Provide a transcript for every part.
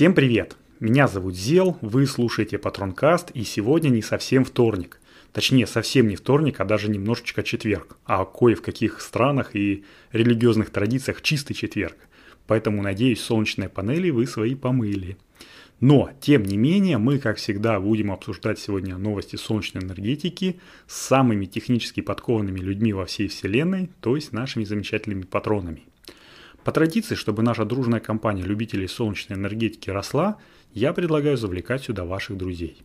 Всем привет! Меня зовут Зел, вы слушаете Патронкаст, и сегодня не совсем вторник. Точнее, совсем не вторник, а даже немножечко четверг. А кое в каких странах и религиозных традициях чистый четверг. Поэтому, надеюсь, солнечные панели вы свои помыли. Но, тем не менее, мы, как всегда, будем обсуждать сегодня новости солнечной энергетики с самыми технически подкованными людьми во всей Вселенной, то есть нашими замечательными патронами. По традиции, чтобы наша дружная компания любителей солнечной энергетики росла, я предлагаю завлекать сюда ваших друзей.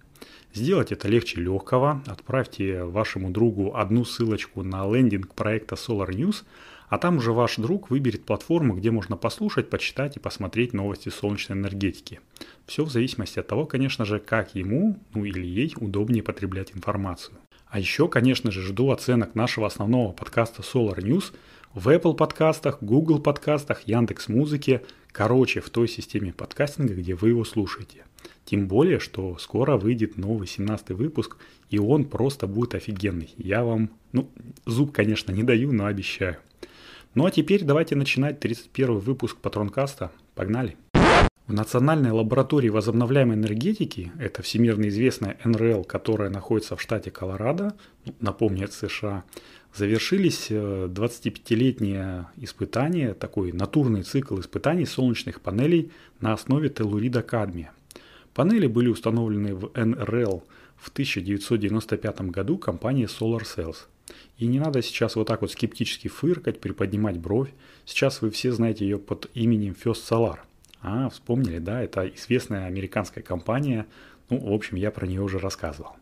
Сделать это легче легкого. Отправьте вашему другу одну ссылочку на лендинг проекта Solar News, а там уже ваш друг выберет платформу, где можно послушать, почитать и посмотреть новости солнечной энергетики. Все в зависимости от того, конечно же, как ему, ну или ей удобнее потреблять информацию. А еще, конечно же, жду оценок нашего основного подкаста Solar News – в Apple подкастах, Google подкастах, Яндекс Музыке, короче, в той системе подкастинга, где вы его слушаете. Тем более, что скоро выйдет новый 17 выпуск, и он просто будет офигенный. Я вам, ну, зуб, конечно, не даю, но обещаю. Ну а теперь давайте начинать 31 выпуск Патронкаста. Погнали! В Национальной лаборатории возобновляемой энергетики, это всемирно известная НРЛ, которая находится в штате Колорадо, напомню, это США, завершились 25-летние э, испытания, такой натурный цикл испытаний солнечных панелей на основе телурида кадмия. Панели были установлены в НРЛ в 1995 году компанией Solar Cells. И не надо сейчас вот так вот скептически фыркать, приподнимать бровь. Сейчас вы все знаете ее под именем First Solar. А, вспомнили, да, это известная американская компания. Ну, в общем, я про нее уже рассказывал.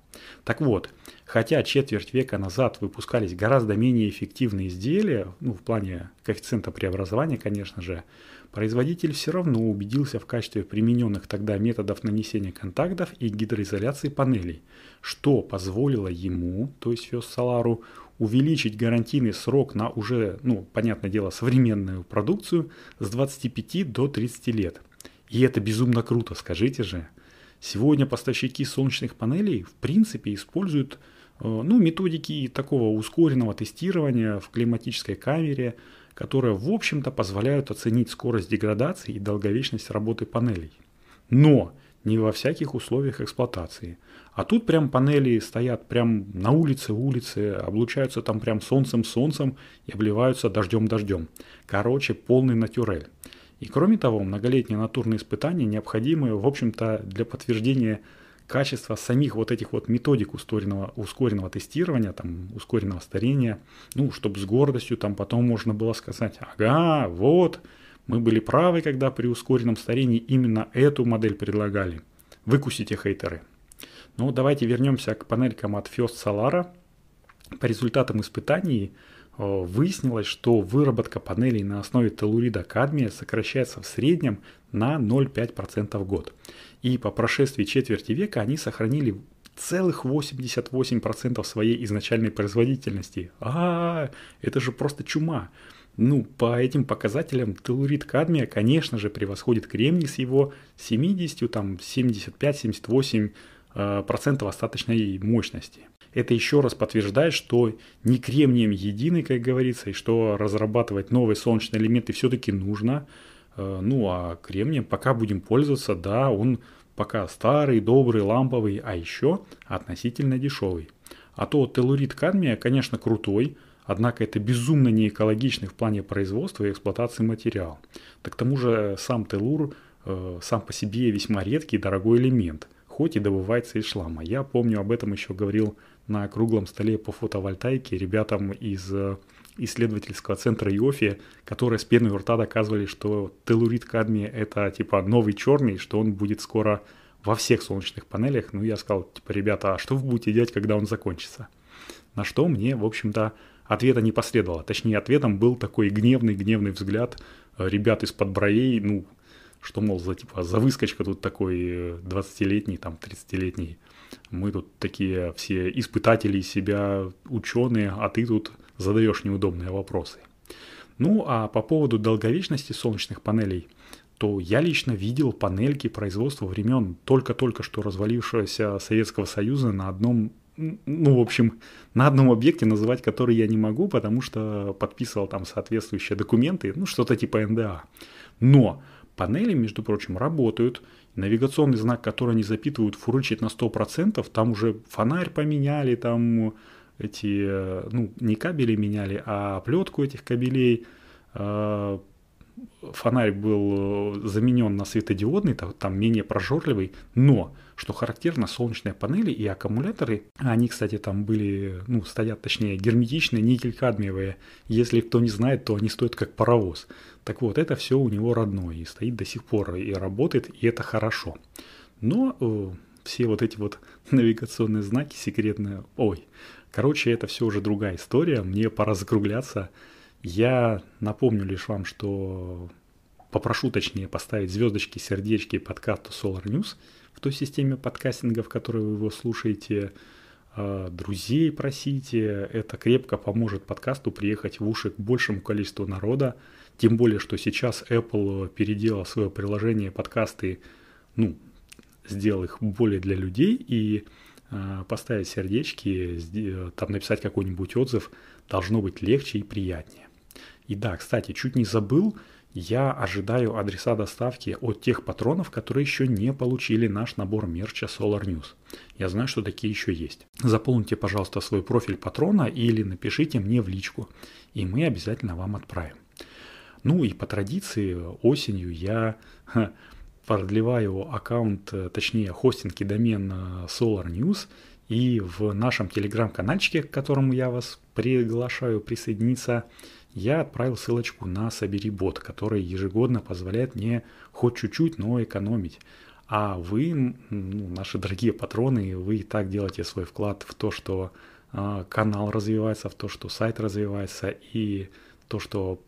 Так вот, хотя четверть века назад выпускались гораздо менее эффективные изделия, ну, в плане коэффициента преобразования, конечно же, производитель все равно убедился в качестве примененных тогда методов нанесения контактов и гидроизоляции панелей, что позволило ему, то есть Фессалару, увеличить гарантийный срок на уже, ну, понятное дело, современную продукцию с 25 до 30 лет. И это безумно круто, скажите же. Сегодня поставщики солнечных панелей в принципе используют э, ну, методики такого ускоренного тестирования в климатической камере, которые, в общем-то, позволяют оценить скорость деградации и долговечность работы панелей. Но не во всяких условиях эксплуатации. А тут прям панели стоят прям на улице, улице, облучаются там прям солнцем-солнцем и обливаются дождем-дождем. Короче, полный натюрель. И кроме того, многолетние натурные испытания необходимы, в общем-то, для подтверждения качества самих вот этих вот методик ускоренного, ускоренного тестирования, там, ускоренного старения, ну, чтобы с гордостью там потом можно было сказать, ага, вот, мы были правы, когда при ускоренном старении именно эту модель предлагали. Выкусите хейтеры. Ну, давайте вернемся к панелькам от First Solar. По результатам испытаний Э, выяснилось, что выработка панелей на основе телурида кадмия сокращается в среднем на 0,5% в год. И по прошествии четверти века они сохранили целых 88% своей изначальной производительности. А, это же просто чума. Ну, по этим показателям телурид кадмия, конечно же, превосходит кремний с его 70, там, 75-78% э, процентов остаточной мощности это еще раз подтверждает, что не кремнием единый, как говорится, и что разрабатывать новые солнечные элементы все-таки нужно. Э, ну а кремнием пока будем пользоваться, да, он пока старый, добрый, ламповый, а еще относительно дешевый. А то телурид кадмия, конечно, крутой, однако это безумно не экологичный в плане производства и эксплуатации материал. Так к тому же сам телур э, сам по себе весьма редкий и дорогой элемент, хоть и добывается из шлама. Я помню, об этом еще говорил на круглом столе по фотовольтайке ребятам из э, исследовательского центра ИОФИ, которые с пеной у рта доказывали, что телурид кадмия это типа новый черный, что он будет скоро во всех солнечных панелях. Ну, я сказал, типа, ребята, а что вы будете делать, когда он закончится? На что мне, в общем-то, ответа не последовало. Точнее, ответом был такой гневный-гневный взгляд э, ребят из-под бровей, ну, что, мол, за, типа, за выскочка тут такой 20-летний, э, там, 30-летний мы тут такие все испытатели себя, ученые, а ты тут задаешь неудобные вопросы. Ну а по поводу долговечности солнечных панелей, то я лично видел панельки производства времен только-только что развалившегося Советского Союза на одном ну, в общем, на одном объекте называть который я не могу, потому что подписывал там соответствующие документы, ну, что-то типа НДА. Но панели, между прочим, работают. Навигационный знак, который они запитывают, фурычит на 100%. Там уже фонарь поменяли, там эти, э, ну, не кабели меняли, а плетку этих кабелей. Фонарь был э, заменен на светодиодный, там менее прожорливый, но, что характерно, солнечные панели и аккумуляторы, они, кстати, там были, ну, стоят, точнее, герметичные, никель-кадмиевые. Если кто не знает, то они стоят как паровоз. Так вот, это все у него родное и стоит до сих пор и работает, и это хорошо. Но э, все вот эти вот навигационные знаки секретные, ой, короче, это все уже другая история, мне пора закругляться. Я напомню лишь вам, что попрошу точнее поставить звездочки, сердечки подкасту Solar News в той системе подкастинга, в которой вы его слушаете. А, друзей просите, это крепко поможет подкасту приехать в уши к большему количеству народа. Тем более, что сейчас Apple переделал свое приложение подкасты, ну, сделал их более для людей и э, поставить сердечки, там написать какой-нибудь отзыв должно быть легче и приятнее. И да, кстати, чуть не забыл, я ожидаю адреса доставки от тех патронов, которые еще не получили наш набор мерча Solar News. Я знаю, что такие еще есть. Заполните, пожалуйста, свой профиль патрона или напишите мне в личку, и мы обязательно вам отправим. Ну и по традиции осенью я продлеваю аккаунт, точнее хостинг и домен э, Solar News, и в нашем телеграм-канальчике, к которому я вас приглашаю присоединиться, я отправил ссылочку на бот, который ежегодно позволяет мне хоть чуть-чуть, но экономить. А вы, ну, наши дорогие патроны, вы и так делаете свой вклад в то, что э, канал развивается, в то, что сайт развивается и то, что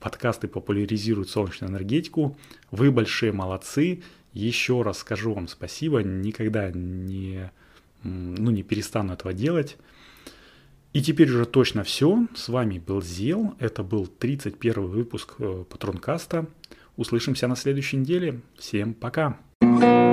подкасты популяризируют солнечную энергетику. Вы большие молодцы. Еще раз скажу вам спасибо. Никогда не, ну, не перестану этого делать. И теперь уже точно все. С вами был Зел. Это был 31 выпуск э, Патронкаста. Услышимся на следующей неделе. Всем пока. thank you